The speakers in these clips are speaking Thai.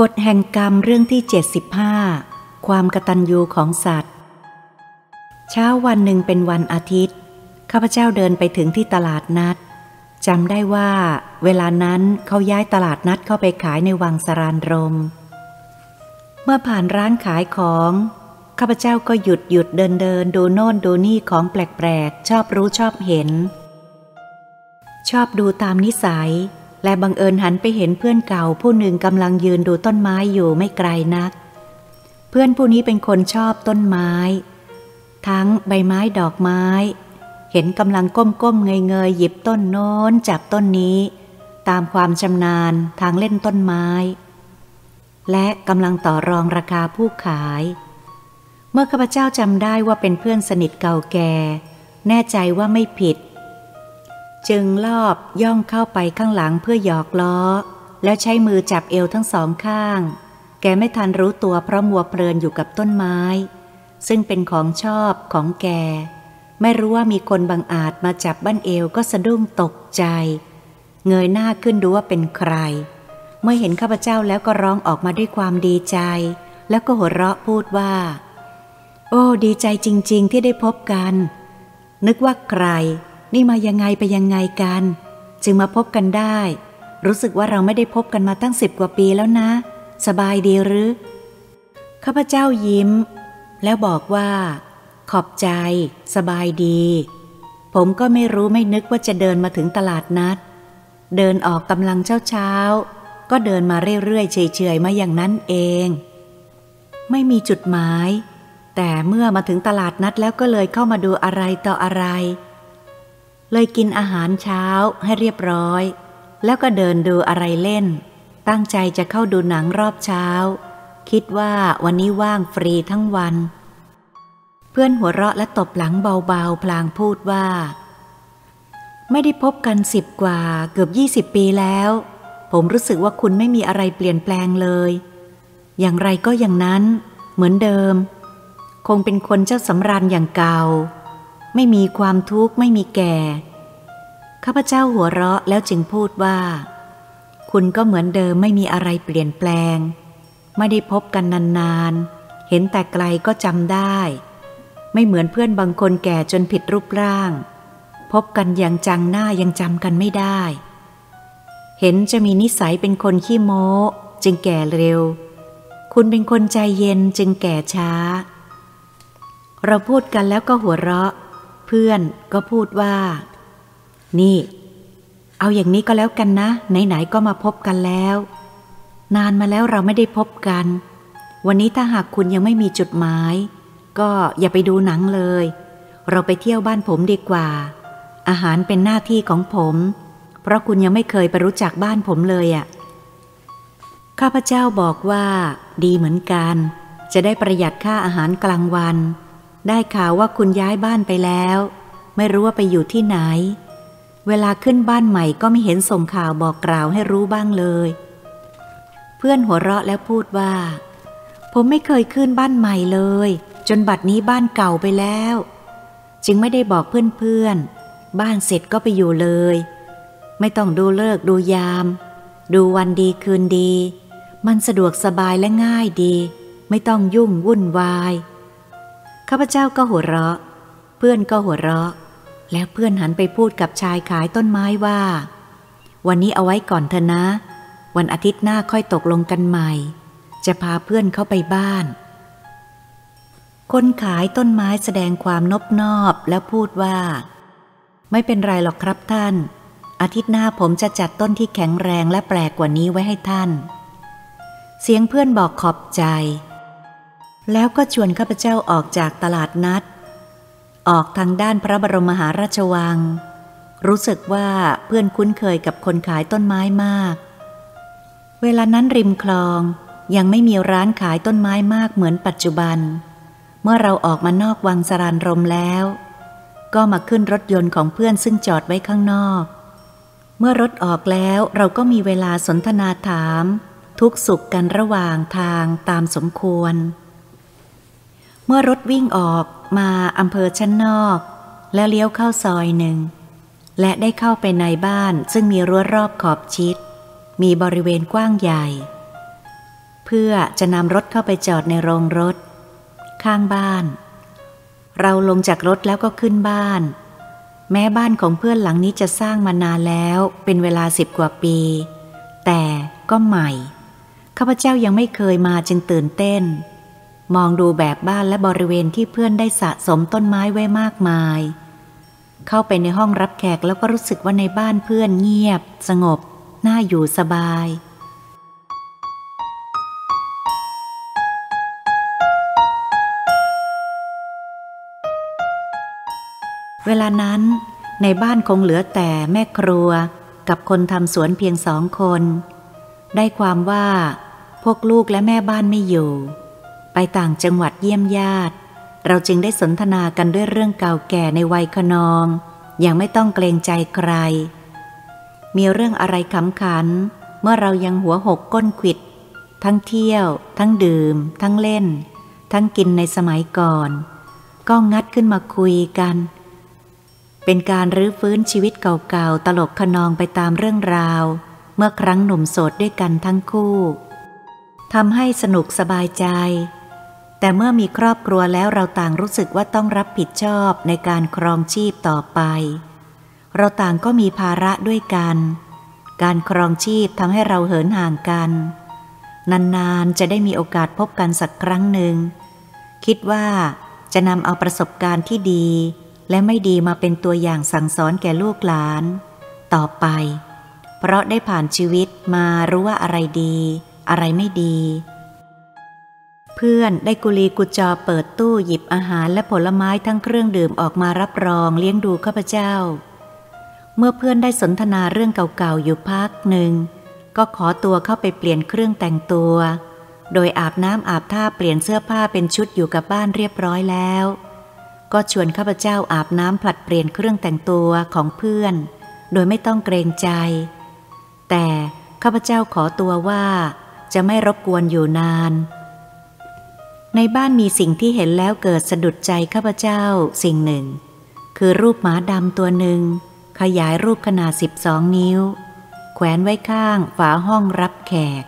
กฎแห่งกรรมเรื่องที่ 75 ความกตัญญูของสัตว์ เช้าวันหนึ่งเป็นวันอาทิตย์ ข้าพเจ้าเดินไปถึงที่ตลาดนัดจำได้ว่า เวลานั้นเขาย้ายตลาดนัดเข้าไปขายในวังสรานรม เมื่อผ่านร้านขายของ ข้าพเจ้าก็หยุดหยุดเดินเดินดูโน่นดูนี่ของแปลกๆ ชอบรู้ชอบเห็น ชอบดูตามนิสัย และบังเอิญหันไปเห็นเพื่อนเก่าผู้หนึ่งกำลังยืนดูต้นไม้อยู่ไม่ไกลนัก เพื่อนผู้นี้เป็นคนชอบต้นไม้ ทั้งใบไม้ดอกไม้ เห็นกำลังก้มๆเงยๆหยิบต้นโน้นจับต้นนี้ ตามความชำนาญทางเล่นต้นไม้ และกำลังต่อรองราคาผู้ขาย เมื่อข้าพเจ้าจำได้ว่าเป็นเพื่อนสนิทเก่าแก่ แน่ใจว่าไม่ผิด จึงลอบย่องเข้าไปข้างหลังเพื่อหยอกล้อ แล้วใช้มือจับเอวทั้งสองข้าง แกไม่ทันรู้ตัวเพราะมัวเพลินอยู่กับต้นไม้ ซึ่งเป็นของชอบของแก ไม่รู้ว่ามีคนบังอาจมาจับบั้นเอวก็สะดุ้งตกใจ เงยหน้าขึ้นดูว่าเป็นใคร เมื่อเห็นข้าพเจ้าแล้วก็ร้องออกมาด้วยความดีใจ แล้วก็หัวเราะพูดว่า โอ้ ดีใจจริง ๆ ที่ได้พบกัน นึกว่าใคร นี่มายังไงไปยังไงกัน จึงมาพบกันได้ รู้สึกว่าเราไม่ได้พบกันมาตั้งสิบกว่าปีแล้วนะ สบายดีหรือข้าพเจ้ายิ้ม แล้วบอกว่า ขอบใจ สบายดี ผมก็ไม่รู้ไม่นึกว่าจะเดินมาถึงตลาดนัด เดินออกกำลังเช้าเช้าก็เดินมาเรื่อยๆเฉยๆมาอย่างนั้นเอง ไม่มีจุดหมาย แต่เมื่อมาถึงตลาดนัดแล้วก็เลยเข้ามาดูอะไรต่ออะไร เลยกินอาหารเช้าให้เรียบร้อย แล้วก็เดินดูอะไรเล่น ตั้งใจจะเข้าดูหนังรอบเช้า คิดว่าวันนี้ว่างฟรีทั้งวัน เพื่อนหัวเราะและตบหลังเบาๆ พลางพูดว่า ไม่ได้พบกันสิบกว่าเกือบยี่สิบปีแล้ว ผมรู้สึกว่าคุณไม่มีอะไรเปลี่ยนแปลงเลย อย่างไรก็อย่างนั้น เหมือนเดิม คงเป็นคนเจ้าสำราญอย่างเก่า ไม่มีความทุกข์ไม่มีแก่ ข้าพเจ้าหัวเราะแล้วจึงพูดว่า คุณก็เหมือนเดิมไม่มีอะไรเปลี่ยนแปลง ไม่ได้พบกันนานๆ เห็นแต่ไกลก็จำได้ ไม่เหมือนเพื่อนบางคนแก่จนผิดรูปร่าง พบกันอย่างจังหน้ายังจำกันไม่ได้ เห็นจะมีนิสัยเป็นคนขี้โม้จึงแก่เร็ว คุณเป็นคนใจเย็นจึงแก่ช้า เราพูดกันแล้วก็หัวเราะ พื่อนก็พูดว่า นี่ เอาอย่างนี้ก็แล้วกันนะ ไหน ๆ ก็มาพบกันแล้ว นานมาแล้วเราไม่ได้พบกัน วันนี้ถ้าหากคุณยังไม่มีจุดหมาย ก็อย่าไปดูหนังเลย เราไปเที่ยวบ้านผมดีกว่า อาหารเป็นหน้าที่ของผม เพราะคุณยังไม่เคยไปรู้จักบ้านผมเลยอะ่ะข้าพเจ้าบอกว่า ดีเหมือนกัน จะได้ประหยัดค่าอาหารกลางวัน ได้ข่าวว่าคุณย้ายบ้านไปแล้ว ไม่รู้ว่าไปอยู่ที่ไหน เวลาขึ้นบ้านใหม่ก็ไม่เห็นส่งข่าวบอกกล่าวให้รู้บ้างเลย เพื่อนหัวเราะแล้วพูดว่า ผมไม่เคยขึ้นบ้านใหม่เลย จนบัดนี้บ้านเก่าไปแล้ว จึงไม่ได้บอกเพื่อนๆ บ้านเสร็จก็ไปอยู่เลย ไม่ต้องดูเลิกดูยาม ดูวันดีคืนดี มันสะดวกสบายและง่ายดี ไม่ต้องยุ่งวุ่นวาย ข้าพเจ้าก็หัวเราะ เพื่อนก็หัวเราะ แล้วเพื่อนหันไปพูดกับชายขายต้นไม้ว่า วันนี้เอาไว้ก่อนเถอะนะ วันอาทิตย์หน้าค่อยตกลงกันใหม่ จะพาเพื่อนเข้าไปบ้าน คนขายต้นไม้แสดงความนบนอบแล้วพูดว่า ไม่เป็นไรหรอกครับท่าน อาทิตย์หน้าผมจะจัดต้นที่แข็งแรงและแปลกกว่านี้ไว้ให้ท่าน เสียงเพื่อนบอกขอบใจ แล้วก็ชวนข้าพเจ้าออกจากตลาดนัด ออกทางด้านพระบรมมหาราชวัง รู้สึกว่าเพื่อนคุ้นเคยกับคนขายต้นไม้มาก เวลานั้นริมคลองยังไม่มีร้านขายต้นไม้มากเหมือนปัจจุบัน เมื่อเราออกมานอกวังสรานรมแล้ว ก็มาขึ้นรถยนต์ของเพื่อนซึ่งจอดไว้ข้างนอก เมื่อรถออกแล้วเราก็มีเวลาสนทนาถาม ทุกสุขกันระหว่างทางตามสมควร เมื่อรถวิ่งออกมาอำเภอชั้นนอก แล้วเลี้ยวเข้าซอยหนึ่ง และได้เข้าไปในบ้านซึ่งมีรั้วรอบขอบชิด มีบริเวณกว้างใหญ่ เพื่อจะนำรถเข้าไปจอดในโรงรถ ข้างบ้าน เราลงจากรถแล้วก็ขึ้นบ้าน แม้บ้านของเพื่อนหลังนี้จะสร้างมานานแล้วเป็นเวลาสิบกว่าปี แต่ก็ใหม่ข้าพเจ้ายังไม่เคยมาจึงตื่นเต้น มองดูแบบบ้านและบริเวณที่เพื่อนได้สะสมต้นไม้ไว้มากมาย เข้าไปในห้องรับแขกแล้วก็รู้สึกว่าในบ้านเพื่อนเงียบ สงบ น่าอยู่สบายเวลานั้น ในบ้านคงเหลือแต่แม่ครัวกับคนทำสวนเพียงสองคน ได้ความว่า พวกลูกและแม่บ้านไม่อยู่ ไปต่างจังหวัดเยี่ยมญาติ เราจึงได้สนทนากันด้วยเรื่องเก่าแก่ในวัยคนอง อย่างไม่ต้องเกรงใจใคร มีเรื่องอะไรขำขัน เมื่อเรายังหัวหกก้นขิด ทั้งเที่ยว ทั้งดื่ม ทั้งเล่น ทั้งกินในสมัยก่อน ก็งัดขึ้นมาคุยกัน เป็นการรื้อฟื้นชีวิตเก่าๆ ตลกขนองไปตามเรื่องราว เมื่อครั้งหนุ่มโสดด้วยกันทั้งคู่ทำให้สนุกสบายใจ แต่เมื่อมีครอบครัวแล้วเราต่างรู้สึกว่าต้องรับผิดชอบในการครองชีพต่อไป เราต่างก็มีภาระด้วยกัน การครองชีพทำให้เราเหินห่างกัน นานๆจะได้มีโอกาสพบกันสักครั้งหนึ่ง คิดว่าจะนำเอาประสบการณ์ที่ดี และไม่ดีมาเป็นตัวอย่างสั่งสอนแก่ลูกหลาน ต่อไป เพราะได้ผ่านชีวิตมารู้ว่าอะไรดี อะไรไม่ดี เพื่อนได้กุลีกุจอเปิดตู้หยิบอาหารและผลไม้ทั้งเครื่องดื่มออกมารับรองเลี้ยงดูข้าพเจ้า เมื่อเพื่อนได้สนทนาเรื่องเก่าๆอยู่พักหนึ่ง ก็ขอตัวเข้าไปเปลี่ยนเครื่องแต่งตัว โดยอาบน้ำอาบท่าเปลี่ยนเสื้อผ้าเป็นชุดอยู่กับบ้านเรียบร้อยแล้ว ก็ชวนข้าพเจ้าอาบน้ำผลัดเปลี่ยนเครื่องแต่งตัวของเพื่อน โดยไม่ต้องเกรงใจ แต่ข้าพเจ้าขอตัวว่าจะไม่รบกวนอยู่นาน ในบ้านมีสิ่งที่เห็นแล้วเกิดสะดุดใจข้าพเจ้าสิ่งหนึ่ง คือรูปหมาดำตัวหนึ่ง ขยายรูปขนาดสิบองนิ้ว แขวนไว้ข้างฝาห้องรับแขก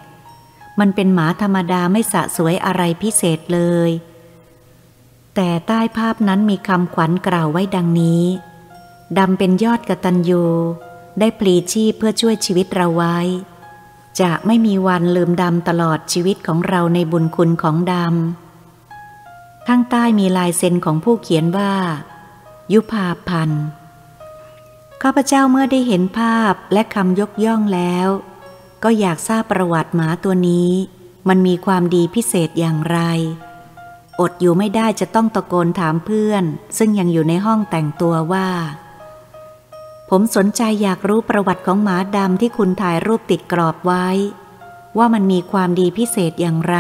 มันเป็นหมาธรรมดาไม่สะสวยอะไรพิเศษเลย แต่ใต้ภาพนั้นมีคำขวัญกล่าวไว้ดังนี้ดำเป็นยอดกระตันยูได้พลีชีพเพื่อช่วยชีวิตเราไว้ จะไม่มีวันลืมดำตลอดชีวิตของเราในบุญคุณของดำ ข้างใต้มีลายเซ็นของผู้เขียนว่า ยุพาพันธ์ข้าพเจ้าเมื่อได้เห็นภาพและคำยกย่องแล้ว ก็อยากทราบประวัติหมาตัวนี้ มันมีความดีพิเศษอย่างไร อดอยู่ไม่ได้จะต้องตะโกนถามเพื่อน ซึ่งยังอยู่ในห้องแต่งตัวว่า ผมสนใจอยากรู้ประวัติของหมาดำที่คุณถ่ายรูปติดกรอบไว้ ว่ามันมีความดีพิเศษอย่างไร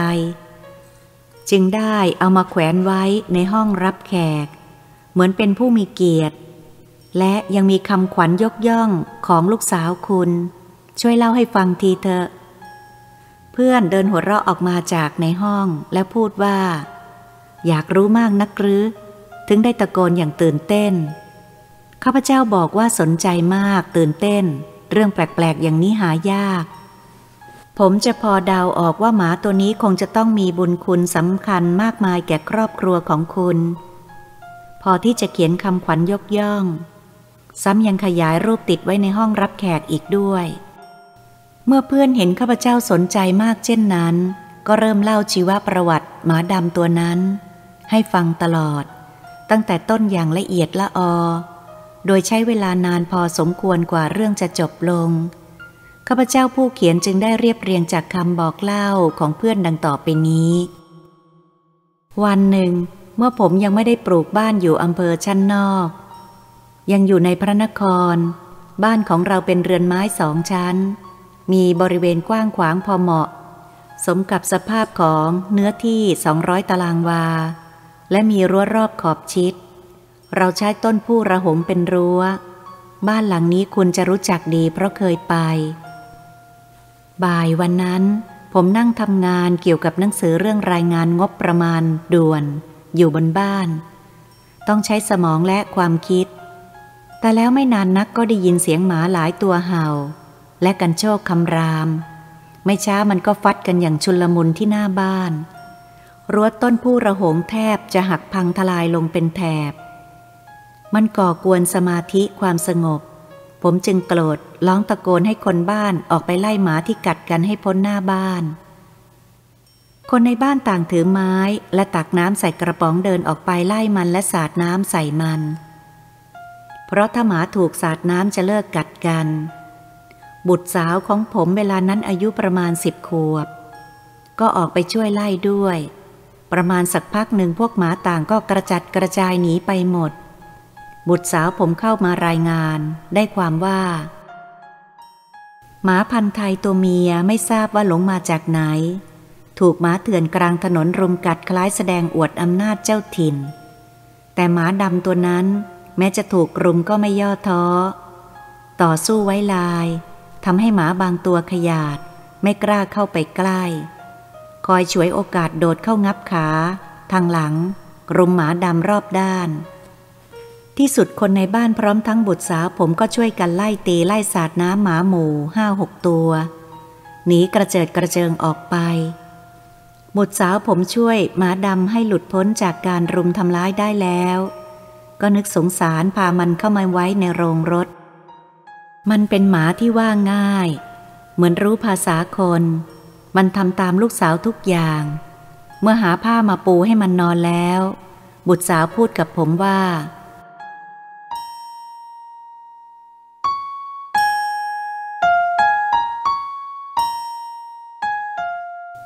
จึงได้เอามาแขวนไว้ในห้องรับแขก เหมือนเป็นผู้มีเกียรติ และยังมีคำขวัญยกย่องของลูกสาวคุณ ช่วยเล่าให้ฟังทีเถอะ เพื่อนเดินหัวเราะออกมาจากในห้องและพูดว่า อยากรู้มากนักหรือ ถึงได้ตะโกนอย่างตื่นเต้น ข้าพเจ้าบอกว่าสนใจมากตื่นเต้น เรื่องแปลกๆอย่างนี้หายาก ผมจะพอเดาออกว่าหมาตัวนี้คงจะต้องมีบุญคุณสำคัญมากมายแก่ครอบครัวของคุณ พอที่จะเขียนคำขวัญยกย่อง ซ้ำยังขยายรูปติดไว้ในห้องรับแขกอีกด้วย เมื่อเพื่อนเห็นข้าพเจ้าสนใจมากเช่นนั้น ก็เริ่มเล่าชีวประวัติหมาดำตัวนั้น ให้ฟังตลอด ตั้งแต่ต้นอย่างละเอียดละออ โดยใช้เวลานานพอสมควรกว่าเรื่องจะจบลง ข้าพเจ้าผู้เขียนจึงได้เรียบเรียงจากคำบอกเล่าของเพื่อนดังต่อไปนี้ วันหนึ่ง เมื่อผมยังไม่ได้ปลูกบ้านอยู่อำเภอชั้นนอก ยังอยู่ในพระนคร บ้านของเราเป็นเรือนไม้สองชั้น มีบริเวณกว้างขวางพอเหมาะ สมกับสภาพของเนื้อที่สองร้อยตารางวา และมีรั้วรอบขอบชิด เราใช้ต้นผู้ระหงเป็นรัว้ว บ้านหลังนี้คุณจะรู้จักดีเพราะเคยไป บ่ายวันนั้น ผมนั่งทำงานเกี่ยวกับหนังสือเรื่องรายงานงบประมาณด่วน อยู่บนบ้าน ต้องใช้สมองและความคิด แต่แล้วไม่นานนักก็ได้ยินเสียงหมาหลายตัวเห่า และกันโชคคำราม ไม่ช้ามันก็ฟัดกันอย่างชุลมุนที่หน้าบ้านรั้วต้นผู้ระหงแทบจะหักพังทลายลงเป็นแถบ มันก่อกวนสมาธิความสงบ ผมจึงโกรธร้องตะโกนให้คนบ้านออกไปไล่หมาที่กัดกันให้พ้นหน้าบ้าน คนในบ้านต่างถือไม้และตักน้ำใส่กระป๋องเดินออกไปไล่มันและสาดน้ำใส่มัน เพราะถ้าหมาถูกสาดน้ำจะเลิกกัดกัน บุตรสาวของผมเวลานั้นอายุประมาณสิบขวบ ก็ออกไปช่วยไล่ด้วย ประมาณสักพักหนึ่งพวกหมาต่างก็กระจัดกระจายหนีไปหมด บุตรสาวผมเข้ามารายงานได้ความว่า หมาพันธุ์ไทยตัวเมียไม่ทราบว่าหลงมาจากไหน ถูกหมาเถื่อนกลางถนนรุมกัดคล้ายแสดงอวดอำนาจเจ้าถิ่น แต่หมาดำตัวนั้น แม้จะถูกรุมก็ไม่ย่อท้อ ต่อสู้ไว้ลายทำให้หมาบางตัวขยาด ไม่กล้าเข้าไปใกล้ คอยฉวยโอกาสโดดเข้างับขา ทางหลังรุมหมาดำรอบด้าน ที่สุดคนในบ้านพร้อมทั้งบุตรสาวผมก็ช่วยกันไล่ตีไล่สาดน้ำหมาหมูห้าหกตัว หนีกระเจิดกระเจิงออกไป บุตรสาวผมช่วยหมาดำให้หลุดพ้นจากการรุมทำร้ายได้แล้ว ก็นึกสงสารพามันเข้ามาไว้ในโรงรถ มันเป็นหมาที่ว่าง่าย เหมือนรู้ภาษาคน มันทำตามลูกสาวทุกอย่าง เมื่อหาผ้ามาปูให้มันนอนแล้ว บุตรสาวพูดกับผมว่า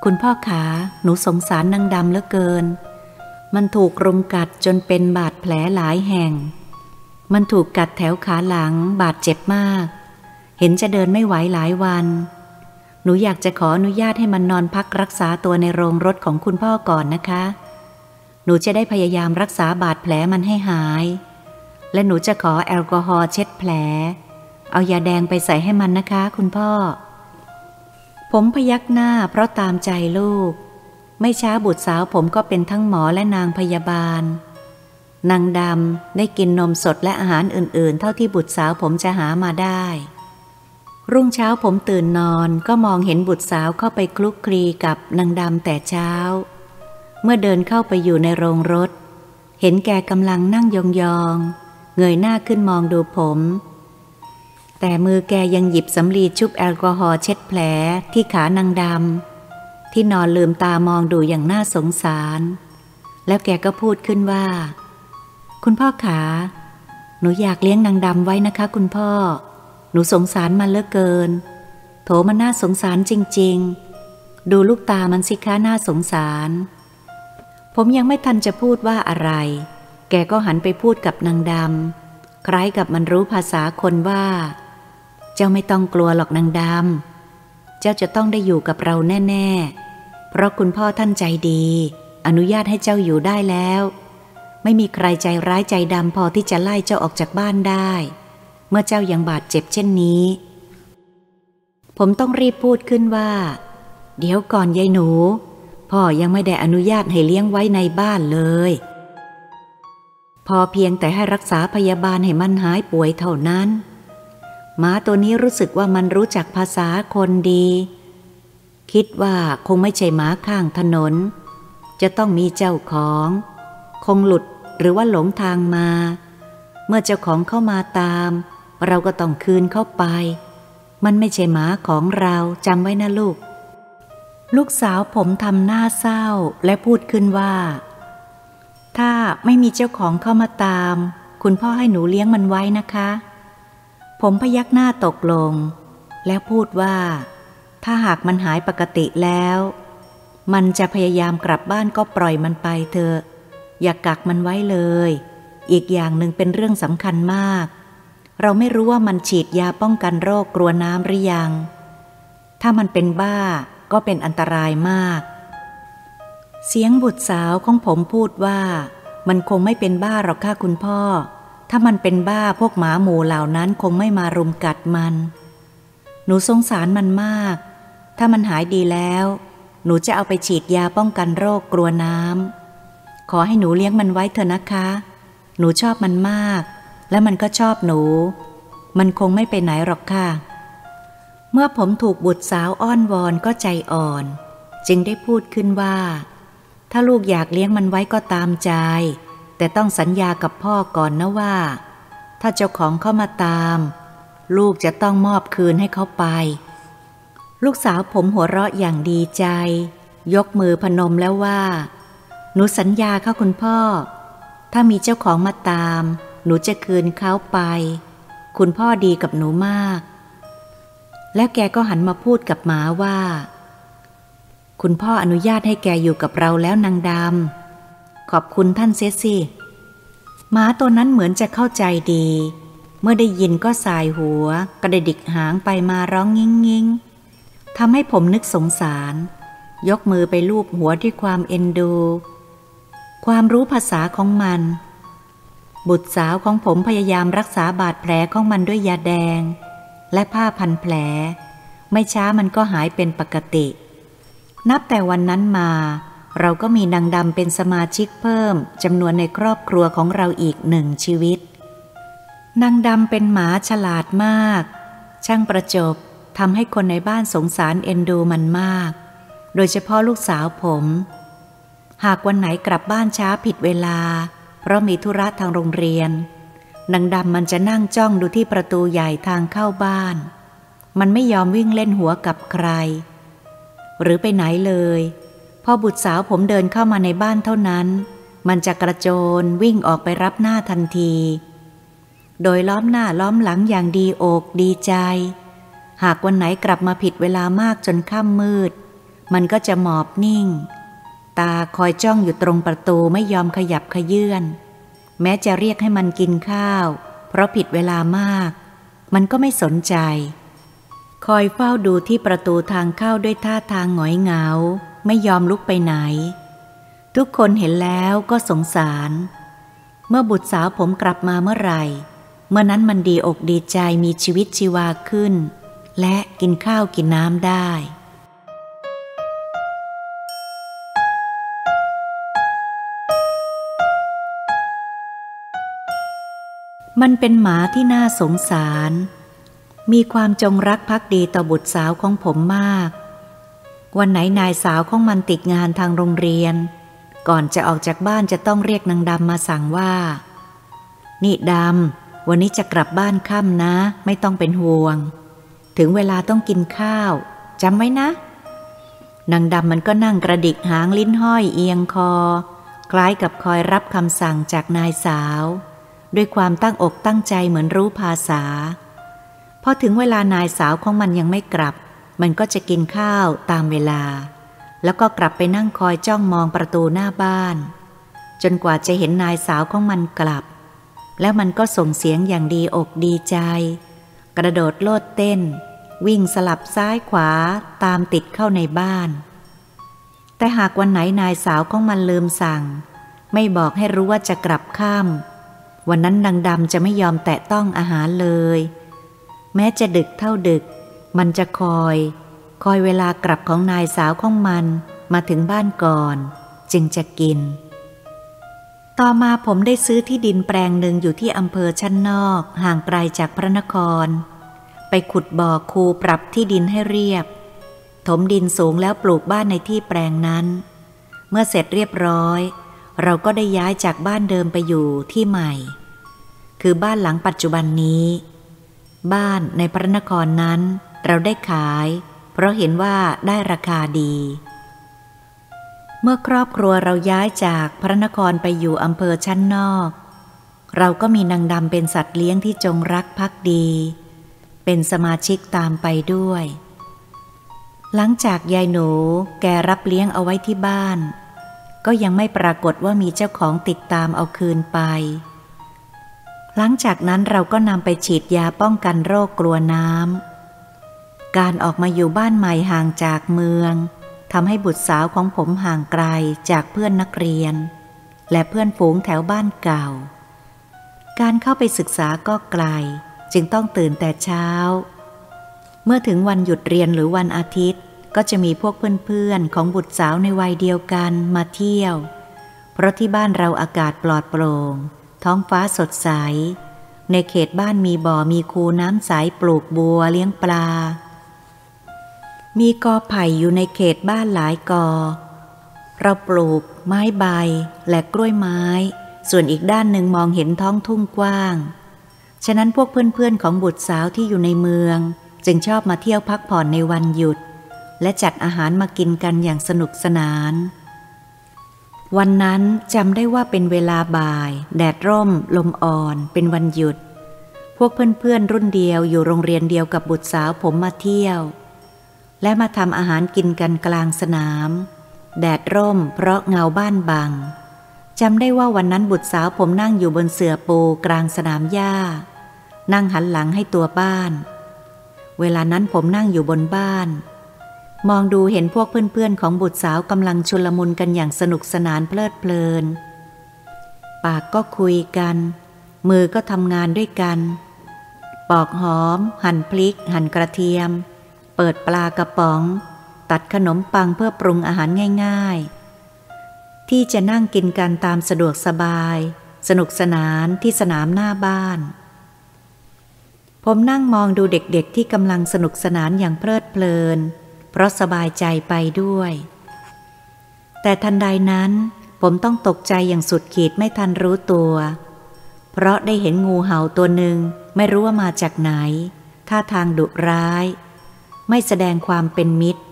คุณพ่อขา หนูสงสารนางดำเหลือเกิน มันถูกรุมกัดจนเป็นบาดแผลหลายแห่ง มันถูกกัดแถวขาหลังบาดเจ็บมาก เห็นจะเดินไม่ไหวหลายวัน หนูอยากจะขออนุญาตให้มันนอนพักรักษาตัวในโรงรถของคุณพ่อก่อนนะคะ หนูจะได้พยายามรักษาบาดแผลมันให้หาย และหนูจะขอแอลกอฮอล์เช็ดแผล เอายาแดงไปใส่ให้มันนะคะ คุณพ่อ ผมพยักหน้าเพราะตามใจลูก ไม่ช้าบุตรสาวผมก็เป็นทั้งหมอและนางพยาบาล นางดำได้กินนมสดและอาหารอื่น ๆ เท่าที่บุตรสาวผมจะหามาได้ รุ่งเช้าผมตื่นนอนก็มองเห็นบุตรสาวเข้าไปคลุกคลีกับนางดำแต่เช้า เมื่อเดินเข้าไปอยู่ในโรงรถ เห็นแกกำลังนั่งยองๆเงยหน้าขึ้นมองดูผม แต่มือแกยังหยิบสำลีชุบแอลกอฮอล์เช็ดแผลที่ขานางดำที่นอนลืมตามองดูอย่างน่าสงสาร แล้วแกก็พูดขึ้นว่า คุณพ่อขา หนูอยากเลี้ยงนางดำไว้นะคะ คุณพ่อ หนูสงสารมันเลือเกิน โถมันน่าสงสารจริง ๆ ดูลูกตามันสิคะน่าสงสาร ผมยังไม่ทันจะพูดว่าอะไร แกก็หันไปพูดกับนางดำคล้ายกับมันรู้ภาษาคนว่า จ้าไม่ต้องกลัวหรอกนางดำ เจ้าจะต้องได้อยู่กับเราแน่ ๆ เพราะคุณพ่อท่านใจดี อนุญาตให้เจ้าอยู่ได้แล้ว ไม่มีใครใจร้ายใจดำพอที่จะไล่เจ้าออกจากบ้านได้ เมื่อเจ้ายังบาดเจ็บเช่นนี้ ผมต้องรีบพูดขึ้นว่า เดี๋ยวก่อนยายหนู พ่อยังไม่ได้อนุญาตให้เลี้ยงไว้ในบ้านเลย พอเพียงแต่ให้รักษาพยาบาลให้มันหายป่วยเท่านั้น หมาตัวนี้รู้สึกว่ามันรู้จักภาษาคนดี คิดว่าคงไม่ใช่หมาข้างถนน จะต้องมีเจ้าของ คงหลุดหรือว่าหลงทางมา เมื่อเจ้าของเข้ามาตาม เราก็ต้องคืนเข้าไป มันไม่ใช่หมาของเราจำไว้นะลูก ลูกสาวผมทำหน้าเศร้าและพูดขึ้นว่า ถ้าไม่มีเจ้าของเข้ามาตาม คุณพ่อให้หนูเลี้ยงมันไว้นะคะ ผมพยักหน้าตกลง แล้วพูดว่า ถ้าหากมันหายปกติแล้ว มันจะพยายามกลับบ้านก็ปล่อยมันไปเถอะ อย่ากกักมันไว้เลย อีกอย่างหนึ่งเป็นเรื่องสำคัญมาก เราไม่รู้ว่ามันฉีดยาป้องกันโรคกลัวน้ำหรือยัง ถ้ามันเป็นบ้าก็เป็นอันตรายมาก เสียงบุตรสาวของผมพูดว่า มันคงไม่เป็นบ้าหรอกค่ะคุณพ่อ ถ้ามันเป็นบ้าพวกหมาหมูเหล่านั้นคงไม่มารุมกัดมัน หนูสงสารมันมาก ถ้ามันหายดีแล้ว หนูจะเอาไปฉีดยาป้องกันโรคกลัวน้ำขอให้หนูเลี้ยงมันไว้เถอะนะคะ หนูชอบมันมาก และมันก็ชอบหนู มันคงไม่ไปไหนหรอกค่ะ เมื่อผมถูกบุตรสาวอ้อนวอนก็ใจอ่อน จึงได้พูดขึ้นว่า ถ้าลูกอยากเลี้ยงมันไว้ก็ตามใจ แต่ต้องสัญญากับพ่อก่อนนะว่า ถ้าเจ้าของเข้ามาตาม ลูกจะต้องมอบคืนให้เขาไป ลูกสาวผมหัวเราะอย่างดีใจ ยกมือพนมแล้วว่า หนูสัญญาค่ะคุณพ่อ ถ้ามีเจ้าของมาตาม หนูจะคืนเขาไป คุณพ่อดีกับหนูมาก แล้วแกก็หันมาพูดกับหมาว่า คุณพ่ออนุญาตให้แกอยู่กับเราแล้วนางดำ ขอบคุณท่านเสียสิหมาตัวนั้นเหมือนจะเข้าใจดี เมื่อได้ยินก็สายหัว กระดิกหางไปมาร้องงิ้งงิ้งทำให้ผมนึกสงสาร ยกมือไปลูบหัวด้วยความเอ็นดู ความรู้ภาษาของมัน บุตรสาวของผมพยายามรักษาบาดแผลของมันด้วยยาแดง และผ้าพันแผล ไม่ช้ามันก็หายเป็นปกติ นับแต่วันนั้นมา เราก็มีนางดำเป็นสมาชิกเพิ่มจำนวนในครอบครัวของเราอีกหนึ่งชีวิต นางดำเป็นหมาฉลาดมาก ช่างประจบทำให้คนในบ้านสงสารเอ็นดูมันมาก โดยเฉพาะลูกสาวผม หากวันไหนกลับบ้านช้าผิดเวลา เพราะมีธุระทางโรงเรียน นางดำมันจะนั่งจ้องดูที่ประตูใหญ่ทางเข้าบ้าน มันไม่ยอมวิ่งเล่นหัวกับใคร หรือไปไหนเลย พอบุตรสาวผมเดินเข้ามาในบ้านเท่านั้น มันจะกระโจนวิ่งออกไปรับหน้าทันที โดยล้อมหน้าล้อมหลังอย่างดีอกดีใจ หากวันไหนกลับมาผิดเวลามากจนค่ำมืด มันก็จะหมอบนิ่ง ตาคอยจ้องอยู่ตรงประตูไม่ยอมขยับขยื่น แม้จะเรียกให้มันกินข้าว เพราะผิดเวลามาก มันก็ไม่สนใจ คอยเฝ้าดูที่ประตูทางเข้าด้วยท่าทางหงอยเหงา ไม่ยอมลุกไปไหน ทุกคนเห็นแล้วก็สงสาร เมื่อบุตรสาวผมกลับมาเมื่อไหร่ เมื่อนั้นมันดีอกดีใจมีชีวิตชีวาขึ้น และกินข้าวกินน้ำได้มันเป็นหมาที่น่าสงสาร มีความจงรักภักดีต่อบุตรสาวของผมมาก วันไหนนายสาวของมันติดงานทางโรงเรียน ก่อนจะออกจากบ้านจะต้องเรียกนางดำมาสั่งว่า นี่ดำ วันนี้จะกลับบ้านค่ำนะ ไม่ต้องเป็นห่วง ถึงเวลาต้องกินข้าวจำไว้นะ นางดำมันก็นั่งกระดิกหางลิ้นห้อยเอียงคอ คล้ายกับคอยรับคำสั่งจากนายสาว ด้วยความตั้งอกตั้งใจเหมือนรู้ภาษาพอถึงเวลานายสาวของมันยังไม่กลับ มันก็จะกินข้าวตามเวลา แล้วก็กลับไปนั่งคอยจ้องมองประตูหน้าบ้าน จนกว่าจะเห็นนายสาวของมันกลับ แล้วมันก็ส่งเสียงอย่างดีอกดีใจ กระโดดโลดเต้น วิ่งสลับซ้ายขวาตามติดเข้าในบ้าน แต่หากวันไหนนายสาวของมันลืมสั่ง ไม่บอกให้รู้ว่าจะกลับข้ามวันนั้นดังดำจะไม่ยอมแตะต้องอาหารเลย แม้จะดึกเท่าดึก มันจะคอย คอยเวลากลับของนายสาวของมันมาถึงบ้านก่อน จึงจะกิน ต่อมาผมได้ซื้อที่ดินแปลงหนึ่งอยู่ที่อำเภอชั้นนอก ห่างไกลจากพระนคร ไปขุดบ่อคูปรับที่ดินให้เรียบ ถมดินสูงแล้วปลูกบ้านในที่แปลงนั้น เมื่อเสร็จเรียบร้อย เราก็ได้ย้ายจากบ้านเดิมไปอยู่ที่ใหม่ คือบ้านหลังปัจจุบันนี้ บ้านในพระนครนั้น เราได้ขาย เพราะเห็นว่าได้ราคาดี เมื่อครอบครัวเราย้ายจากพระนครไปอยู่อำเภอชั้นนอก เราก็มีนางดำเป็นสัตว์เลี้ยงที่จงรักภักดี เป็นสมาชิกตามไปด้วย หลังจากยายหนูแกรับเลี้ยงเอาไว้ที่บ้าน ก็ยังไม่ปรากฏว่ามีเจ้าของติดตามเอาคืนไปหลังจากนั้นเราก็นำไปฉีดยาป้องกันโรคกลัวน้ำ การออกมาอยู่บ้านใหม่ห่างจากเมืองทำให้บุตรสาวของผมห่างไกลจากเพื่อนนักเรียน และเพื่อนฝูงแถวบ้านเก่า การเข้าไปศึกษาก็ไกล จึงต้องตื่นแต่เช้า เมื่อถึงวันหยุดเรียนหรือวันอาทิตย์ ก็จะมีพวกเพื่อนๆ ของบุตรสาวในวัยเดียวกันมาเที่ยว เพราะที่บ้านเราอากาศปลอดโปร่ง ท้องฟ้าสดใส ในเขตบ้านมีบ่อมีคูน้ำใสปลูกบัวเลี้ยงปลา มีกอไผ่อยู่ในเขตบ้านหลายกอ เราปลูก ไม้ใบ และกล้วยไม้ ส่วนอีกด้านหนึ่งมองเห็นท้องทุ่งกว้าง ฉะนั้นพวกเพื่อนๆของบุตรสาวที่อยู่ในเมือง จึงชอบมาเที่ยวพักผ่อนในวันหยุด และจัดอาหารมากินกันอย่างสนุกสนาน วันนั้นจำได้ว่าเป็นเวลาบ่าย แดดร่ม ลมอ่อน เป็นวันหยุด พวกเพื่อนๆรุ่นเดียวอยู่โรงเรียนเดียวกับบุตรสาวผมมาเที่ยว และมาทำอาหารกินกันกลางสนาม แดดร่มเพราะเงาบ้านบังจำได้ว่าวันนั้นบุตรสาวผมนั่งอยู่บนเสื่อปูกลางสนามหญ้า นั่งหันหลังให้ตัวบ้าน เวลานั้นผมนั่งอยู่บนบ้าน มองดูเห็นพวกเพื่อนๆของบุตรสาวกำลังชุลมุนกันอย่างสนุกสนานเพลิดเพลิน ปากก็คุยกัน มือก็ทำงานด้วยกัน ปอกหอม หั่นพริก หั่นกระเทียม เปิดปลากระป๋อง ตัดขนมปังเพื่อปรุงอาหารง่าย ๆ ที่จะนั่งกินกันตามสะดวกสบาย สนุกสนานที่สนามหน้าบ้าน ผมนั่งมองดูเด็กๆที่กำลังสนุกสนานอย่างเพลิดเพลิน เพราะสบายใจไปด้วย แต่ทันใดนั้นผมต้องตกใจอย่างสุดขีดไม่ทันรู้ตัว เพราะได้เห็นงูเห่าตัวหนึ่งไม่รู้ว่ามาจากไหน ท่าทางดุร้าย ไม่แสดงความเป็นมิตร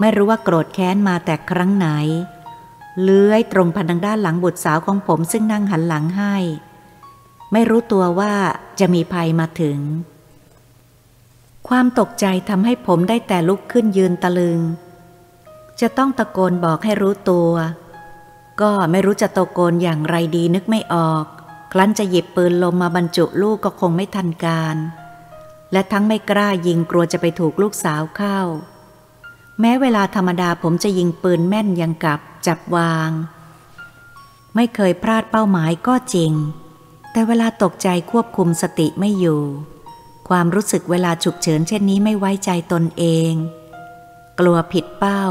ไม่รู้ว่าโกรธแค้นมาแต่ครั้งไหน เลื้อยตรงพันทางด้านหลังบุตรสาวของผมซึ่งนั่งหันหลังให้ ไม่รู้ตัวว่าจะมีภัยมาถึง ความตกใจทำให้ผมได้แต่ลุกขึ้นยืนตะลึง จะต้องตะโกนบอกให้รู้ตัว ก็ไม่รู้จะตะโกนอย่างไรดีนึกไม่ออก ครั้นจะหยิบปืนลมมาบรรจุลูกก็คงไม่ทันการ และทั้งไม่กล้ายิงกลัวจะไปถูกลูกสาวเข้า แม้เวลาธรรมดาผมจะยิงปืนแม่นยังกับจับวาง ไม่เคยพลาดเป้าหมายก็จริง แต่เวลาตกใจควบคุมสติไม่อยู่ ความรู้สึกเวลาฉุกเฉินเช่นนี้ไม่ไว้ใจตนเอง กลัวผิดเป้า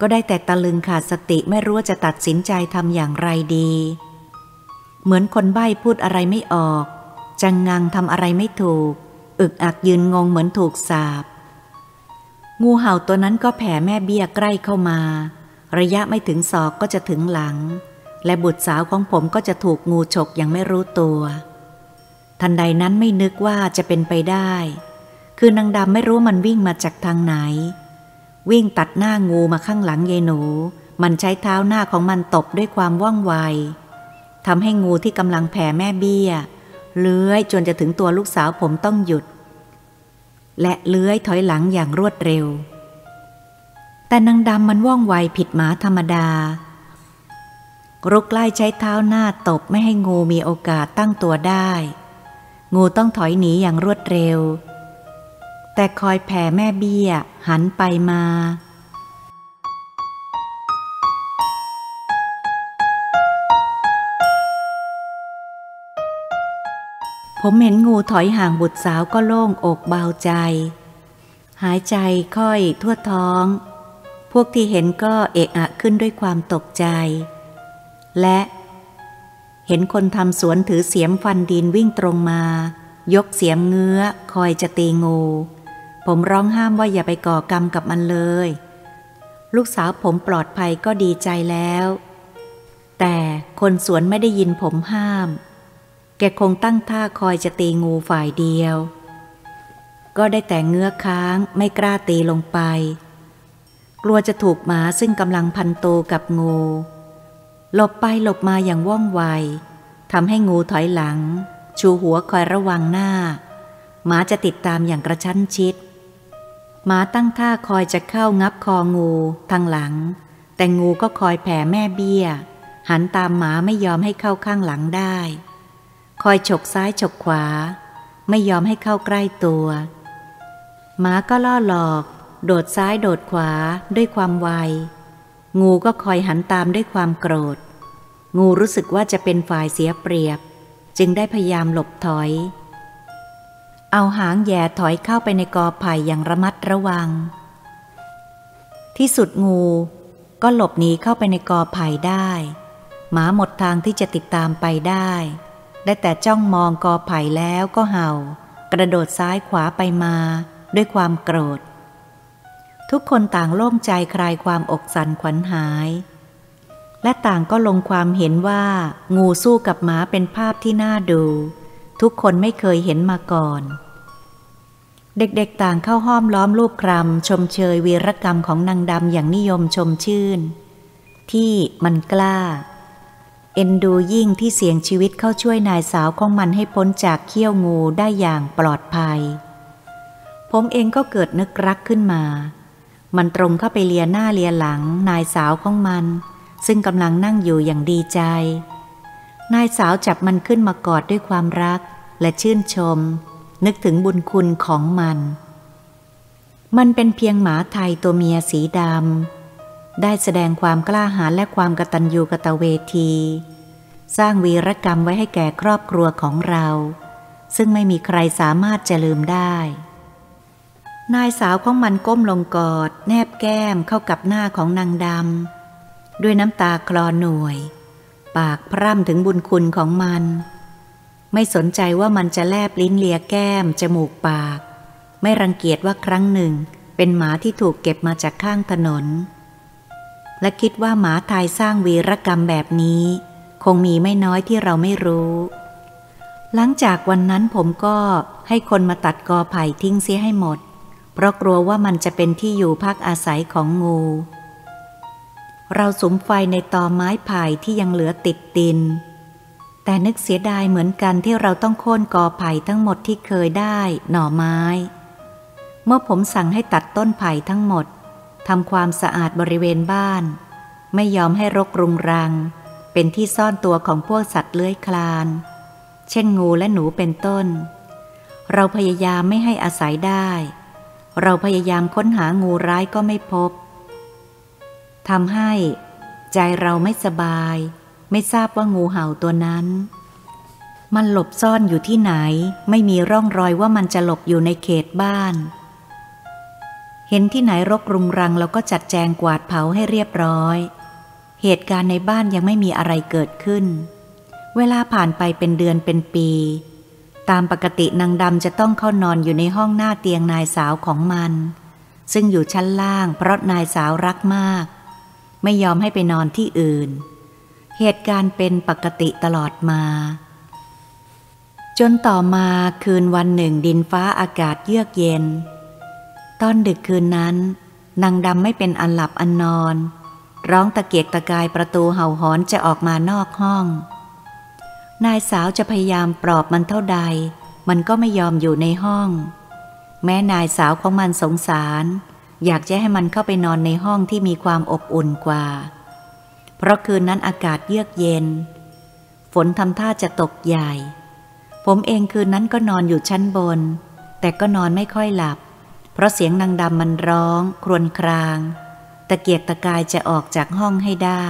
ก็ได้แต่ตะลึงขาดสติไม่รู้จะตัดสินใจทำอย่างไรดี เหมือนคนใบ้พูดอะไรไม่ออก จังงังทำอะไรไม่ถูก อึกอักยืนงงเหมือนถูกสาบ งูเห่าตัวนั้นก็แผ่แม่เบี้ยใกล้เข้ามา ระยะไม่ถึงศอกก็จะถึงหลัง และบุตรสาวของผมก็จะถูกงูฉกอย่างไม่รู้ตัว ทันใดนั้นไม่นึกว่าจะเป็นไปได้ คือนางดำไม่รู้มันวิ่งมาจากทางไหน วิ่งตัดหน้างูมาข้างหลังยายหนู มันใช้เท้าหน้าของมันตบด้วยความว่องไวทำให้งูที่กำลังแผ่แม่เบี้ย เลื้อยจนจะถึงตัวลูกสาวผมต้องหยุด และเลื้อยถอยหลังอย่างรวดเร็ว แต่นางดำมันว่องไวผิดหมาธรรมดา รุกไล่ใช้เท้าหน้าตบไม่ให้งูมีโอกาสตั้งตัวได้ งูต้องถอยหนีอย่างรวดเร็ว แต่คอยแผ่แม่เบี้ยหันไปมา ผมเห็นงูถอยห่างบุตรสาวก็โล่งอกเบาใจ หายใจค่อยทั่วท้อง พวกที่เห็นก็เอะอะขึ้นด้วยความตกใจ และเห็นคนทำสวนถือเสียมฟันดินวิ่งตรงมา ยกเสียมเงื้อ คอยจะตีงู ผมร้องห้ามว่าอย่าไปก่อกรรมกับมันเลย ลูกสาวผมปลอดภัยก็ดีใจแล้ว แต่คนสวนไม่ได้ยินผมห้าม แกคงตั้งท่าคอยจะตีงูฝ่ายเดียว ก็ได้แต่เงื้อค้างไม่กล้าตีลงไป กลัวจะถูกหมาซึ่งกำลังพันโตกับงู หลบไปหลบมาอย่างว่องไวทำให้งูถอยหลัง ชูหัวคอยระวังหน้า หมาจะติดตามอย่างกระชั้นชิด หมาตั้งท่าคอยจะเข้างับคองูทางหลัง แต่งูก็คอยแผ่แม่เบี้ย หันตามหมาไม่ยอมให้เข้าข้างหลังได้ คอยฉกซ้ายฉกขวา ไม่ยอมให้เข้าใกล้ตัว หมาก็ล่อหลอก โดดซ้ายโดดขวาด้วยความไว งูก็คอยหันตามด้วยความโกรธ งูรู้สึกว่าจะเป็นฝ่ายเสียเปรียบ จึงได้พยายามหลบถอย เอาหางแย่ถอยเข้าไปในกอไผ่อย่างระมัดระวัง ที่สุดงูก็หลบหนีเข้าไปในกอไผ่ได้ หมาหมดทางที่จะติดตามไปได้ ได้แต่จ้องมองกอไผ่แล้วก็เห่า กระโดดซ้ายขวาไปมา ด้วยความโกรธ ทุกคนต่างโล่งใจคลายความอกสันขวัญหาย และต่างก็ลงความเห็นว่า งูสู้กับหมาเป็นภาพที่น่าดู ทุกคนไม่เคยเห็นมาก่อน เด็กๆต่างเข้าห้อมล้อมรูปครำชมเชยวีรกรรมของนางดำอย่างนิยมชมชื่น ที่มันกล้า อ็นดูยิ่งที่เสี่ยงชีวิตเข้าช่วยนายสาวของมันให้พ้นจากเขี้ยวงูได้อย่างปลอดภัย ผมเองก็เกิดนึกรักขึ้นมา มันตรงเข้าไปเลียหน้าเลียหลังนายสาวของมัน ซึ่งกำลังนั่งอยู่อย่างดีใจ นายสาวจับมันขึ้นมากอดด้วยความรักและชื่นชม นึกถึงบุญคุณของมัน มันเป็นเพียงหมาไทยตัวเมียสีดำ ได้แสดงความกล้าหาญและความกตัญญูกตเวที สร้างวีรกรรมไว้ให้แก่ครอบครัวของเรา ซึ่งไม่มีใครสามารถจะลืมได้ นายสาวของมันก้มลงกอด แนบแก้มเข้ากับหน้าของนางดำด้วยน้ำตาคลอหน่วย ปากพร่ำถึงบุญคุณของมัน ไม่สนใจว่ามันจะแลบลิ้นเลียแก้ม จมูกปาก ไม่รังเกียจว่าครั้งหนึ่ง เป็นหมาที่ถูกเก็บมาจากข้างถนน และคิดว่าหมาไทยสร้างวีรกรรมแบบนี้ คงมีไม่น้อยที่เราไม่รู้ หลังจากวันนั้นผมก็ให้คนมาตัดกอไผ่ทิ้งเสียให้หมด เพราะกลัวว่ามันจะเป็นที่อยู่พักอาศัยของงู เราสุมไฟในตอไม้ไผ่ที่ยังเหลือติดดิน แต่นึกเสียดายเหมือนกันที่เราต้องโค่นกอไผ่ทั้งหมดที่เคยได้หน่อไม้ เมื่อผมสั่งให้ตัดต้นไผ่ทั้งหมด ทำความสะอาดบริเวณบ้าน ไม่ยอมให้รกรุงรัง เป็นที่ซ่อนตัวของพวกสัตว์เลื้อยคลาน เช่นงูและหนูเป็นต้น เราพยายามไม่ให้อาศัยได้ เราพยายามค้นหางูร้ายก็ไม่พบทำให้ใจเราไม่สบาย ไม่ทราบว่างูเห่าตัวนั้น มันหลบซ่อนอยู่ที่ไหน ไม่มีร่องรอยว่ามันจะหลบอยู่ในเขตบ้าน เห็นที่ไหนรกรุงรังเราก็จัดแจงกวาดเผาให้เรียบร้อย เหตุการณ์ในบ้านยังไม่มีอะไรเกิดขึ้น เวลาผ่านไปเป็นเดือนเป็นปี ตามปกตินางดำจะต้องเข้านอนอยู่ในห้องหน้าเตียงนายสาวของมัน ซึ่งอยู่ชั้นล่างเพราะนายสาวรักมาก ไม่ยอมให้ไปนอนที่อื่น เหตุการณ์เป็นปกติตลอดมาจนต่อมาคืนวันหนึ่งดินฟ้าอากาศเยือกเย็น ตอนดึกคืนนั้น นางดำไม่เป็นอันหลับอันนอน ร้องตะเกียกตะกายประตูเห่าหอนจะออกมานอกห้อง นายสาวจะพยายามปลอบมันเท่าใด มันก็ไม่ยอมอยู่ในห้อง แม้นายสาวของมันสงสาร อยากจะให้มันเข้าไปนอนในห้องที่มีความอบอุ่นกว่า เพราะคืนนั้นอากาศเยือกเย็น ฝนทำท่าจะตกใหญ่ ผมเองคืนนั้นก็นอนอยู่ชั้นบน แต่ก็นอนไม่ค่อยหลับ เพราะเสียงนางดำมันร้อง ครวญคราง ตะเกียกตะกายจะออกจากห้องให้ได้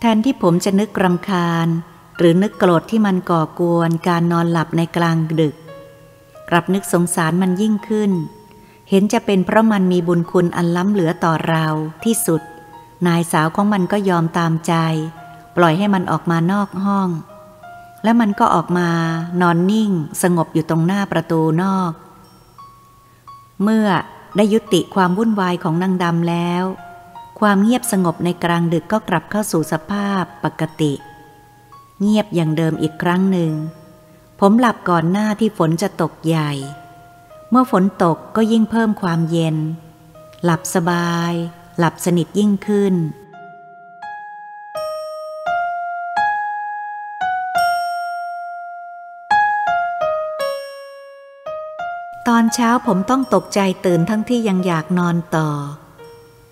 แทนที่ผมจะนึกรำคาญ หรือนึกโกรธที่มันก่อกวนการนอนหลับในกลางดึก กลับนึกสงสารมันยิ่งขึ้น เห็นจะเป็นเพราะมันมีบุญคุณอันล้ำเหลือต่อเราที่สุด นายสาวของมันก็ยอมตามใจ ปล่อยให้มันออกมานอกห้อง และมันก็ออกมานอนนิ่ง สงบอยู่ตรงหน้าประตูนอก เมื่อได้ยุติความวุ่นวายของนางดำแล้ว ความเงียบสงบในกลางดึกก็กลับเข้าสู่สภาพปกติ เงียบอย่างเดิมอีกครั้งหนึ่ง ผมหลับก่อนหน้าที่ฝนจะตกใหญ่ เมื่อฝนตกก็ยิ่งเพิ่มความเย็น หลับสบาย หลับสนิทยิ่งขึ้น ตอนเช้าผมต้องตกใจตื่นทั้งที่ยังอยากนอนต่อ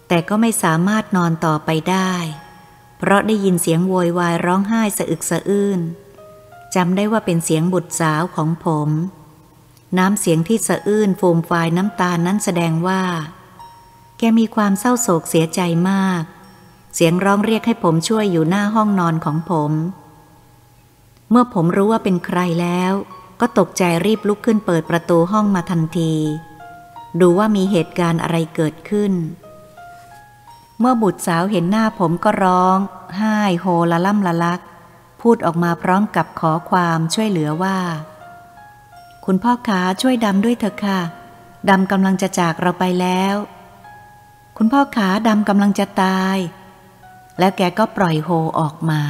แต่ก็ไม่สามารถนอนต่อไปได้ เพราะได้ยินเสียงโวยวายร้องไห้สะอึกสะอื้นจำได้ว่าเป็นเสียงบุตรสาวของผม น้ำเสียงที่สะอื้นฟูมฟายน้ำตานั้นแสดงว่า แกมีความเศร้าโศกเสียใจมาก เสียงร้องเรียกให้ผมช่วยอยู่หน้าห้องนอนของผม เมื่อผมรู้ว่าเป็นใครแล้ว ก็ตกใจรีบลุกขึ้นเปิดประตูห้องมาทันที ดูว่ามีเหตุการณ์อะไรเกิดขึ้น เมื่อบุตรสาวเห็นหน้าผมก็ร้องไห้โฮละล่ำละลัก พูดออกมาพร้อมกับขอความช่วยเหลือว่า คุณพ่อขาช่วยดำด้วยเถอะค่ะดำกำลังจะจากเราไปแล้ว คุณพ่อขาดำกำลังจะตาย แล้วแกก็ปล่อยโฮออกมา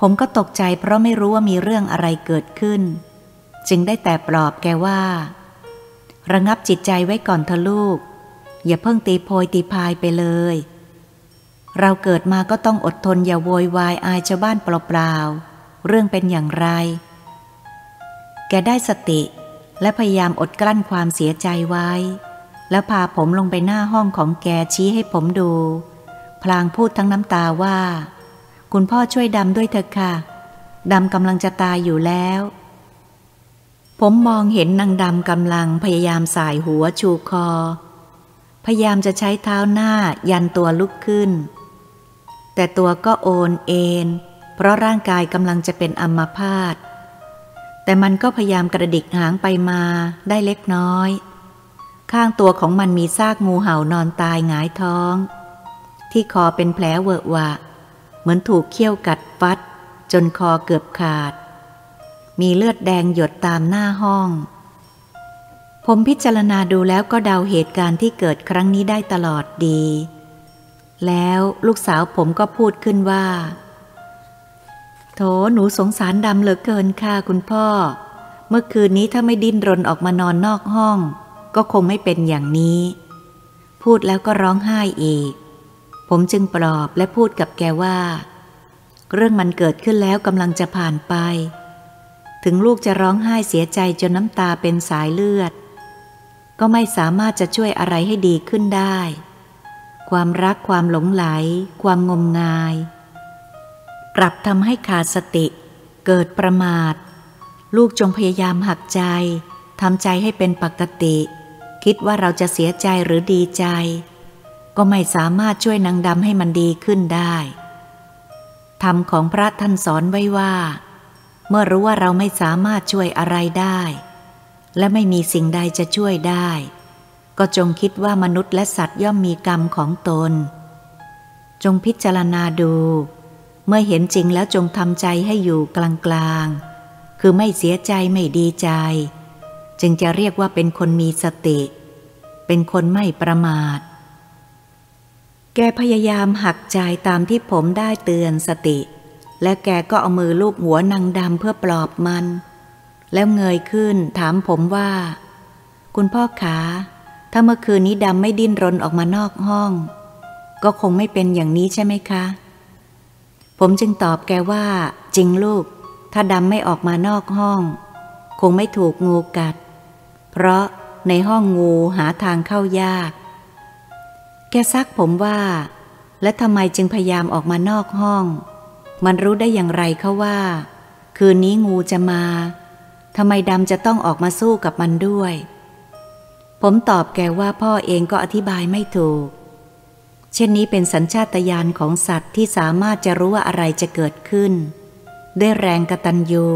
ผมก็ตกใจเพราะไม่รู้ว่ามีเรื่องอะไรเกิดขึ้น จึงได้แต่ปลอบแกว่า ระงับจิตใจไว้ก่อนเถอะลูก อย่าเพิ่งตีโพยตีพายไปเลย เราเกิดมาก็ต้องอดทนอย่าโวยวายอายชาวบ้านเปล่าๆเรื่องเป็นอย่างไร แกได้สติและพยายามอดกลั้นความเสียใจไว้ แล้วพาผมลงไปหน้าห้องของแกชี้ให้ผมดู พลางพูดทั้งน้ำตาว่า คุณพ่อช่วยดำด้วยเถอะค่ะดำกำลังจะตายอยู่แล้ว ผมมองเห็นนางดำกำลังพยายามสายหัวชูคอ พยายามจะใช้เท้าหน้ายันตัวลุกขึ้น แต่ตัวก็โอนเอ็นเพราะร่างกายกำลังจะเป็นอัมพาตแต่มันก็พยายามกระดิกหางไปมาได้เล็กน้อย ข้างตัวของมันมีซากงูเห่านอนตายหงายท้อง ที่คอเป็นแผลเวอะวะ เหมือนถูกเขี้ยวกัดฟัด จนคอเกือบขาด มีเลือดแดงหยดตามหน้าห้อง ผมพิจารณาดูแล้วก็เดาเหตุการณ์ที่เกิดครั้งนี้ได้ตลอดดี แล้วลูกสาวผมก็พูดขึ้นว่า โถหนูสงสารดำเหลือเกินค่ะคุณพ่อ เมื่อคืนนี้ถ้าไม่ดิ้นรนออกมานอนนอกห้อง ก็คงไม่เป็นอย่างนี้ พูดแล้วก็ร้องไห้อีก ผมจึงปลอบและพูดกับแกว่า เรื่องมันเกิดขึ้นแล้วกำลังจะผ่านไป ถึงลูกจะร้องไห้เสียใจจนน้ำตาเป็นสายเลือด ก็ไม่สามารถจะช่วยอะไรให้ดีขึ้นได้ ความรักความหลงไหล ความงมงาย กลับทำให้ขาดสติ เกิดประมาท ลูกจงพยายามหักใจทำใจให้เป็นปกติ คิดว่าเราจะเสียใจหรือดีใจ ก็ไม่สามารถช่วยนางดำให้มันดีขึ้นได้ธรรมของพระท่านสอนไว้ว่า เมื่อรู้ว่าเราไม่สามารถช่วยอะไรได้ และไม่มีสิ่งใดจะช่วยได้ ก็จงคิดว่ามนุษย์และสัตว์ย่อมมีกรรมของตน จงพิจารณาดู เมื่อเห็นจริงแล้วจงทำใจให้อยู่กลางๆ คือไม่เสียใจไม่ดีใจ จึงจะเรียกว่าเป็นคนมีสติ เป็นคนไม่ประมาท แกพยายามหักใจตามที่ผมได้เตือนสติ และแกก็เอามือลูบหัวนางดำเพื่อปลอบมัน แล้วเงยขึ้นถามผมว่า คุณพ่อขาถ้าเมื่อคืนนี้ดำไม่ดิ้นรนออกมานอกห้อง ก็คงไม่เป็นอย่างนี้ใช่ไหมคะ ผมจึงตอบแกว่า จริงลูก ถ้าดำไม่ออกมานอกห้อง คงไม่ถูกงูกัด เพราะในห้องงูหาทางเข้ายาก แกซักผมว่า และทำไมจึงพยายามออกมานอกห้อง มันรู้ได้อย่างไรเขาว่า คืนนี้งูจะมาทำไมดำจะต้องออกมาสู้กับมันด้วย ผมตอบแกว่าพ่อเองก็อธิบายไม่ถูก เช่นนี้เป็นสัญชาตญาณของสัตว์ที่สามารถจะรู้ว่าอะไรจะเกิดขึ้น ด้วยแรงกระตันยู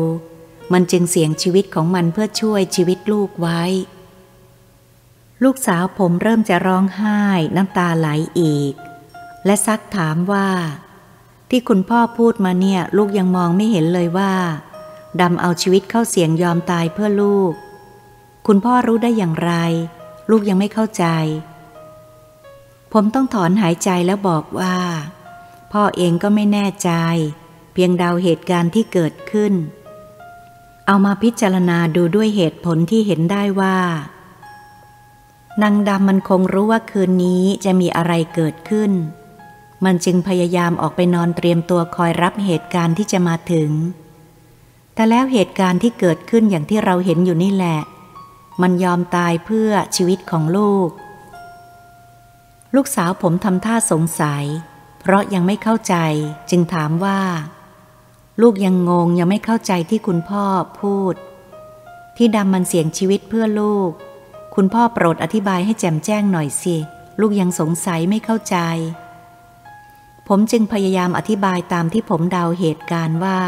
มันจึงเสี่ยงชีวิตของมันเพื่อช่วยชีวิตลูกไว้ ลูกสาวผมเริ่มจะร้องไห้น้ำตาไหลอีก และซักถามว่า ที่คุณพ่อพูดมาเนี่ย ลูกยังมองไม่เห็นเลยว่าดำเอาชีวิตเข้าเสี่ยงยอมตายเพื่อลูก คุณพ่อรู้ได้อย่างไร ลูกยังไม่เข้าใจ ผมต้องถอนหายใจแล้วบอกว่า พ่อเองก็ไม่แน่ใจ เพียงเดาเหตุการณ์ที่เกิดขึ้น เอามาพิจารณาดูด้วยเหตุผลที่เห็นได้ว่านางดำมันคงรู้ว่าคืนนี้จะมีอะไรเกิดขึ้น มันจึงพยายามออกไปนอนเตรียมตัวคอยรับเหตุการณ์ที่จะมาถึง แต่แล้วเหตุการณ์ที่เกิดขึ้นอย่างที่เราเห็นอยู่นี่แหละ มันยอมตายเพื่อชีวิตของลูก ลูกสาวผมทำท่าสงสัย เพราะยังไม่เข้าใจจึงถามว่า ลูกยังงงยังไม่เข้าใจที่คุณพ่อพูดที่ดำมันเสี่ยงชีวิตเพื่อลูก คุณพ่อโปรดอธิบายให้แจ่มแจ้งหน่อยสิ ลูกยังสงสัยไม่เข้าใจ ผมจึงพยายามอธิบายตามที่ผมเดาเหตุการณ์ว่า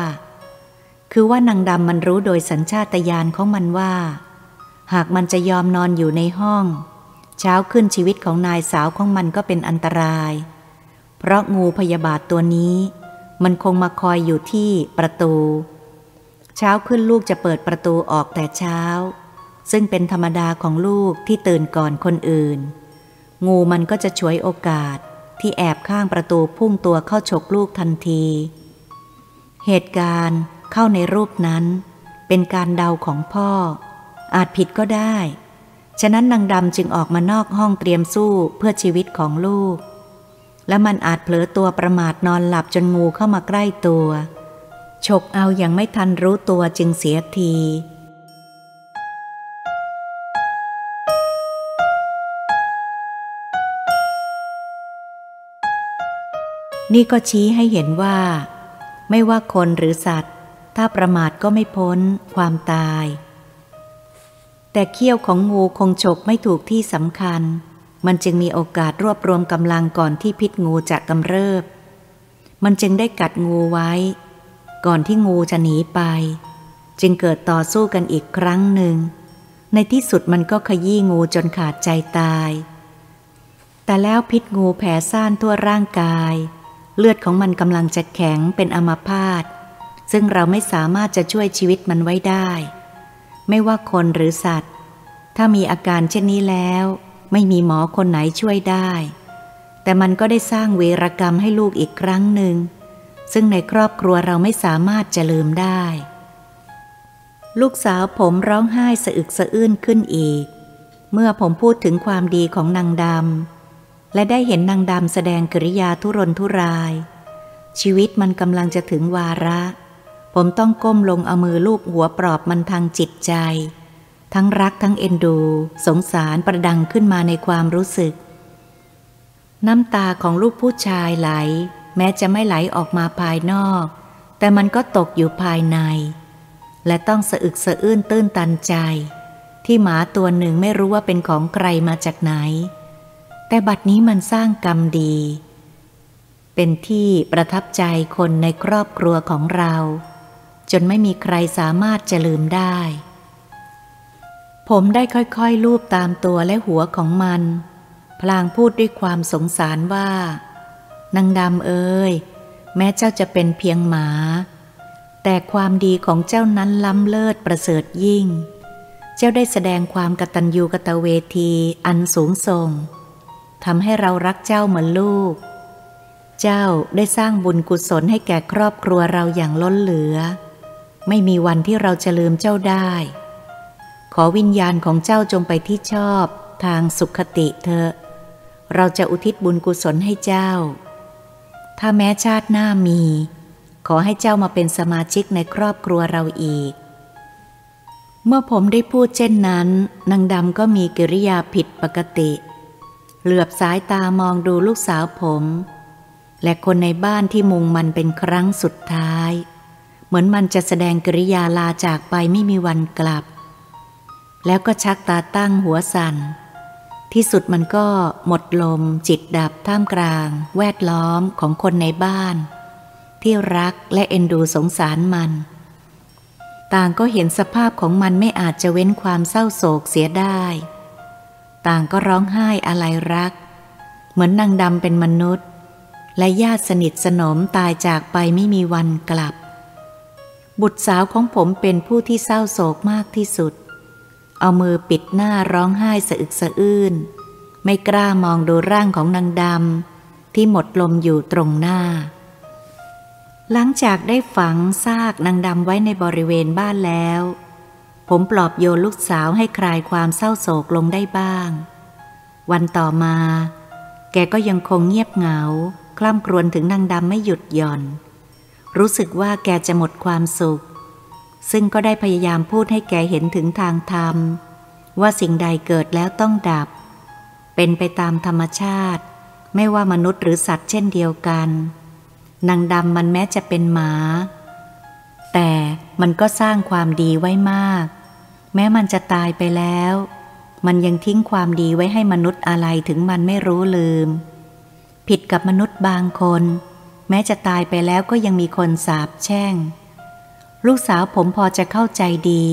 คือว่านางดำมันรู้โดยสัญชาตญาณของมันว่า หากมันจะยอมนอนอยู่ในห้อง เช้าขึ้นชีวิตของนายสาวของมันก็เป็นอันตราย เพราะงูพยาบาทตัวนี้ มันคงมาคอยอยู่ที่ประตู เช้าขึ้นลูกจะเปิดประตูออกแต่เช้า ซึ่งเป็นธรรมดาของลูกที่ตื่นก่อนคนอื่น งูมันก็จะฉวยโอกาส ที่แอบข้างประตูพุ่งตัวเข้าฉกลูกทันที เหตุการณ์เข้าในรูปนั้น เป็นการเดาของพ่อ อาจผิดก็ได้ ฉะนั้นนางดำจึงออกมานอกห้องเตรียมสู้เพื่อชีวิตของลูก และมันอาจเผลอตัวประมาทนอนหลับจนงูเข้ามาใกล้ตัว ฉกเอาอย่างไม่ทันรู้ตัวจึงเสียที นี่ก็ชี้ให้เห็นว่า ไม่ว่าคนหรือสัตว์ ถ้าประมาทก็ไม่พ้นความตาย แต่เขี้ยวของงูคงฉกไม่ถูกที่สำคัญ มันจึงมีโอกาสรวบรวมกำลังก่อนที่พิษงูจะกำเริบ มันจึงได้กัดงูไว้ ก่อนที่งูจะหนีไป จึงเกิดต่อสู้กันอีกครั้งหนึ่ง ในที่สุดมันก็ขยี้งูจนขาดใจตาย แต่แล้วพิษงูแผ่ซ่านทั่วร่างกาย เลือดของมันกำลังจะแข็งเป็นอมาพาตซึ่งเราไม่สามารถจะช่วยชีวิตมันไว้ได้ ไม่ว่าคนหรือสัตว์ ถ้ามีอาการเช่นนี้แล้ว ไม่มีหมอคนไหนช่วยได้ แต่มันก็ได้สร้างเวรกรรมให้ลูกอีกครั้งหนึ่ง ซึ่งในครอบครัวเราไม่สามารถจะลืมได้ ลูกสาวผมร้องไห้สะอึกสะอื้นขึ้นอีก เมื่อผมพูดถึงความดีของนางดำ และได้เห็นนางดำแสดงกริยาทุรนทุราย ชีวิตมันกำลังจะถึงวาระ ผมต้องก้มลงเอามือลูบหัวปลอบมันทางจิตใจ ทั้งรักทั้งเอ็นดู สงสารประดังขึ้นมาในความรู้สึก น้ำตาของลูกผู้ชายไหล แม้จะไม่ไหลออกมาภายนอก แต่มันก็ตกอยู่ภายใน และต้องสะอึกสะอื้นตื้นตันใจ ที่หมาตัวหนึ่งไม่รู้ว่าเป็นของใครมาจากไหน แต่บัดนี้มันสร้างกรรมดี เป็นที่ประทับใจคนในครอบครัวของเรา จนไม่มีใครสามารถจะลืมได้ ผมได้ค่อยๆลูบตามตัวและหัวของมัน พลางพูดด้วยความสงสารว่านางดำเอ้ยแม้เจ้าจะเป็นเพียงหมา แต่ความดีของเจ้านั้นล้ำเลิศประเสริฐยิ่ง เจ้าได้แสดงความกตัญญูกตเวทีอันสูงส่ง ทำให้เรารักเจ้าเหมือนลูก เจ้าได้สร้างบุญกุศลให้แก่ครอบครัวเราอย่างล้นเหลือ ไม่มีวันที่เราจะลืมเจ้าได้ ขอวิญญาณของเจ้าจงไปที่ชอบทางสุขติเถอะ เราจะอุทิศบุญกุศลให้เจ้า ถ้าแม้ชาติหน้ามี ขอให้เจ้ามาเป็นสมาชิกในครอบครัวเราอีก เมื่อผมได้พูดเช่นนั้น นางดำก็มีกิริยาผิดปกติ เหลือบสายตามองดูลูกสาวผม และคนในบ้านที่มุงมันเป็นครั้งสุดท้าย เหมือนมันจะแสดงกริยาลาจากไปไม่มีวันกลับ แล้วก็ชักตาตั้งหัวสัน่น ที่สุดมันก็หมดลมจิตดับท่ามกลาง แวดล้อมของคนในบ้าน ที่รักและเอ็นดูสงสารมัน ต่างก็เห็นสภาพของมันไม่อาจจะเว้นความเศร้าโศกเสียได้ ต่างก็ร้องไห้อะไรรัก เหมือนนางดำเป็นมนุษย์ และญาติสนิทสนมตายจากไปไม่มีวันกลับ บุตรสาวของผมเป็นผู้ที่เศร้าโศกมากที่สุด เอามือปิดหน้าร้องไห้สะอึกสะอื้น ไม่กล้ามองดูร่างของนางดำที่หมดลมอยู่ตรงหน้า หลังจากได้ฝังซากนางดำไว้ในบริเวณบ้านแล้ว ผมปลอบโยนลูกสาวให้คลายความเศร้าโศกลงได้บ้าง วันต่อมา แกก็ยังคงเงียบเหงา คล่ำครวญถึงนางดำไม่หยุดหย่อน รู้สึกว่าแกจะหมดความสุข ซึ่งก็ได้พยายามพูดให้แกเห็นถึงทางธรรม ว่าสิ่งใดเกิดแล้วต้องดับ เป็นไปตามธรรมชาติ ไม่ว่ามนุษย์หรือสัตว์เช่นเดียวกันนางดำมันแม้จะเป็นหมา แต่มันก็สร้างความดีไว้มาก แม้มันจะตายไปแล้ว มันยังทิ้งความดีไว้ให้มนุษย์อะไรถึงมันไม่รู้ลืม ผิดกับมนุษย์บางคน แม้จะตายไปแล้วก็ยังมีคนสาบแช่ง ลูกสาวผมพอจะเข้าใจดี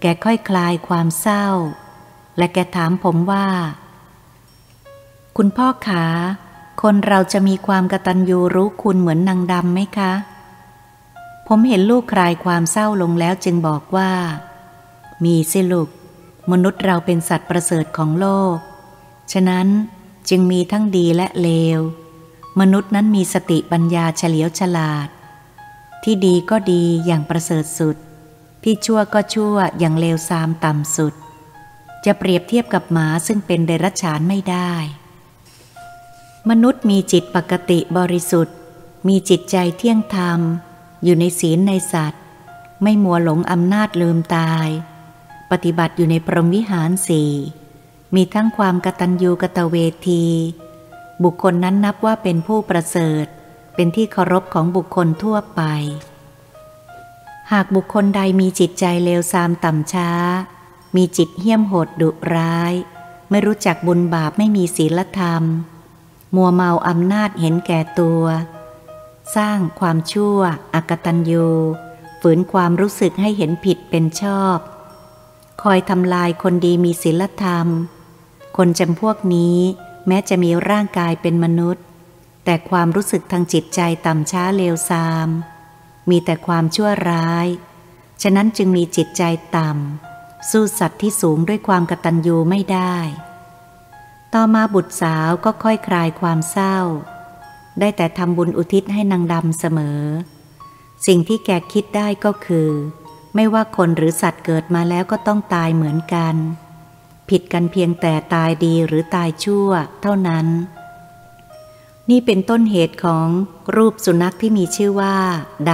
แกค่อยคลายความเศร้า และแกถามผมว่า คุณพ่อขา คนเราจะมีความกตัญญูรู้คุณเหมือนนางดำไหมคะ ผมเห็นลูกคลายความเศร้าลงแล้วจึงบอกว่า มีสิลูก มนุษย์เราเป็นสัตว์ประเสริฐของโลก ฉะนั้นจึงมีทั้งดีและเลว มนุษย์นั้นมีสติปัญญาเฉลียวฉลาด ที่ดีก็ดีอย่างประเสริฐสุด ที่ชั่วก็ชั่วอย่างเลวทรามต่ำสุด จะเปรียบเทียบกับหมาซึ่งเป็นเดรัจฉานไม่ได้ มนุษย์มีจิตปกติบริสุทธิ์ มีจิตใจเที่ยงธรรม อยู่ในศีลในสัตว์ ไม่มัวหลงอำนาจลืมตาย ปฏิบัติอยู่ในพรหมวิหารสี่มีทั้งความกตัญญูกตเวที บุคคลนั้นนับว่าเป็นผู้ประเสริฐ เป็นที่เคารพของบุคคลทั่วไป หากบุคคลใดมีจิตใจเลวทรามต่ำช้า มีจิตเหี้ยมโหดดุร้าย ไม่รู้จักบุญบาปไม่มีศีลธรรม มัวเมาอำนาจเห็นแก่ตัว สร้างความชั่ว อกตัญญูฝืนความรู้สึกให้เห็นผิดเป็นชอบ คอยทำลายคนดีมีศีลธรรม คนจำพวกนี้แม้จะมีร่างกายเป็นมนุษย์ แต่ความรู้สึกทางจิตใจต่ำช้าเลวทราม มีแต่ความชั่วร้าย ฉะนั้นจึงมีจิตใจต่ำ สู้สัตว์ที่สูงด้วยความกตัญญูไม่ได้ ต่อมาบุตรสาวก็ค่อยคลายความเศร้า ได้แต่ทำบุญอุทิศให้นางดำเสมอ สิ่งที่แกคิดได้ก็คือ ไม่ว่าคนหรือสัตว์เกิดมาแล้วก็ต้องตายเหมือนกัน ผิดกันเพียงแต่ตายดีหรือตายชั่วเท่านั้น นี่เป็นต้นเหตุของรูปสุนัขที่มีชื่อว่าด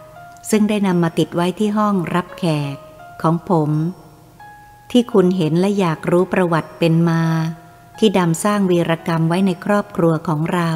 ำซึ่งได้นำมาติดไว้ที่ห้องรับแขกของผม ที่คุณเห็นและอยากรู้ประวัติเป็นมา ที่ดำสร้างวีรกรรมไว้ในครอบครัวของเรา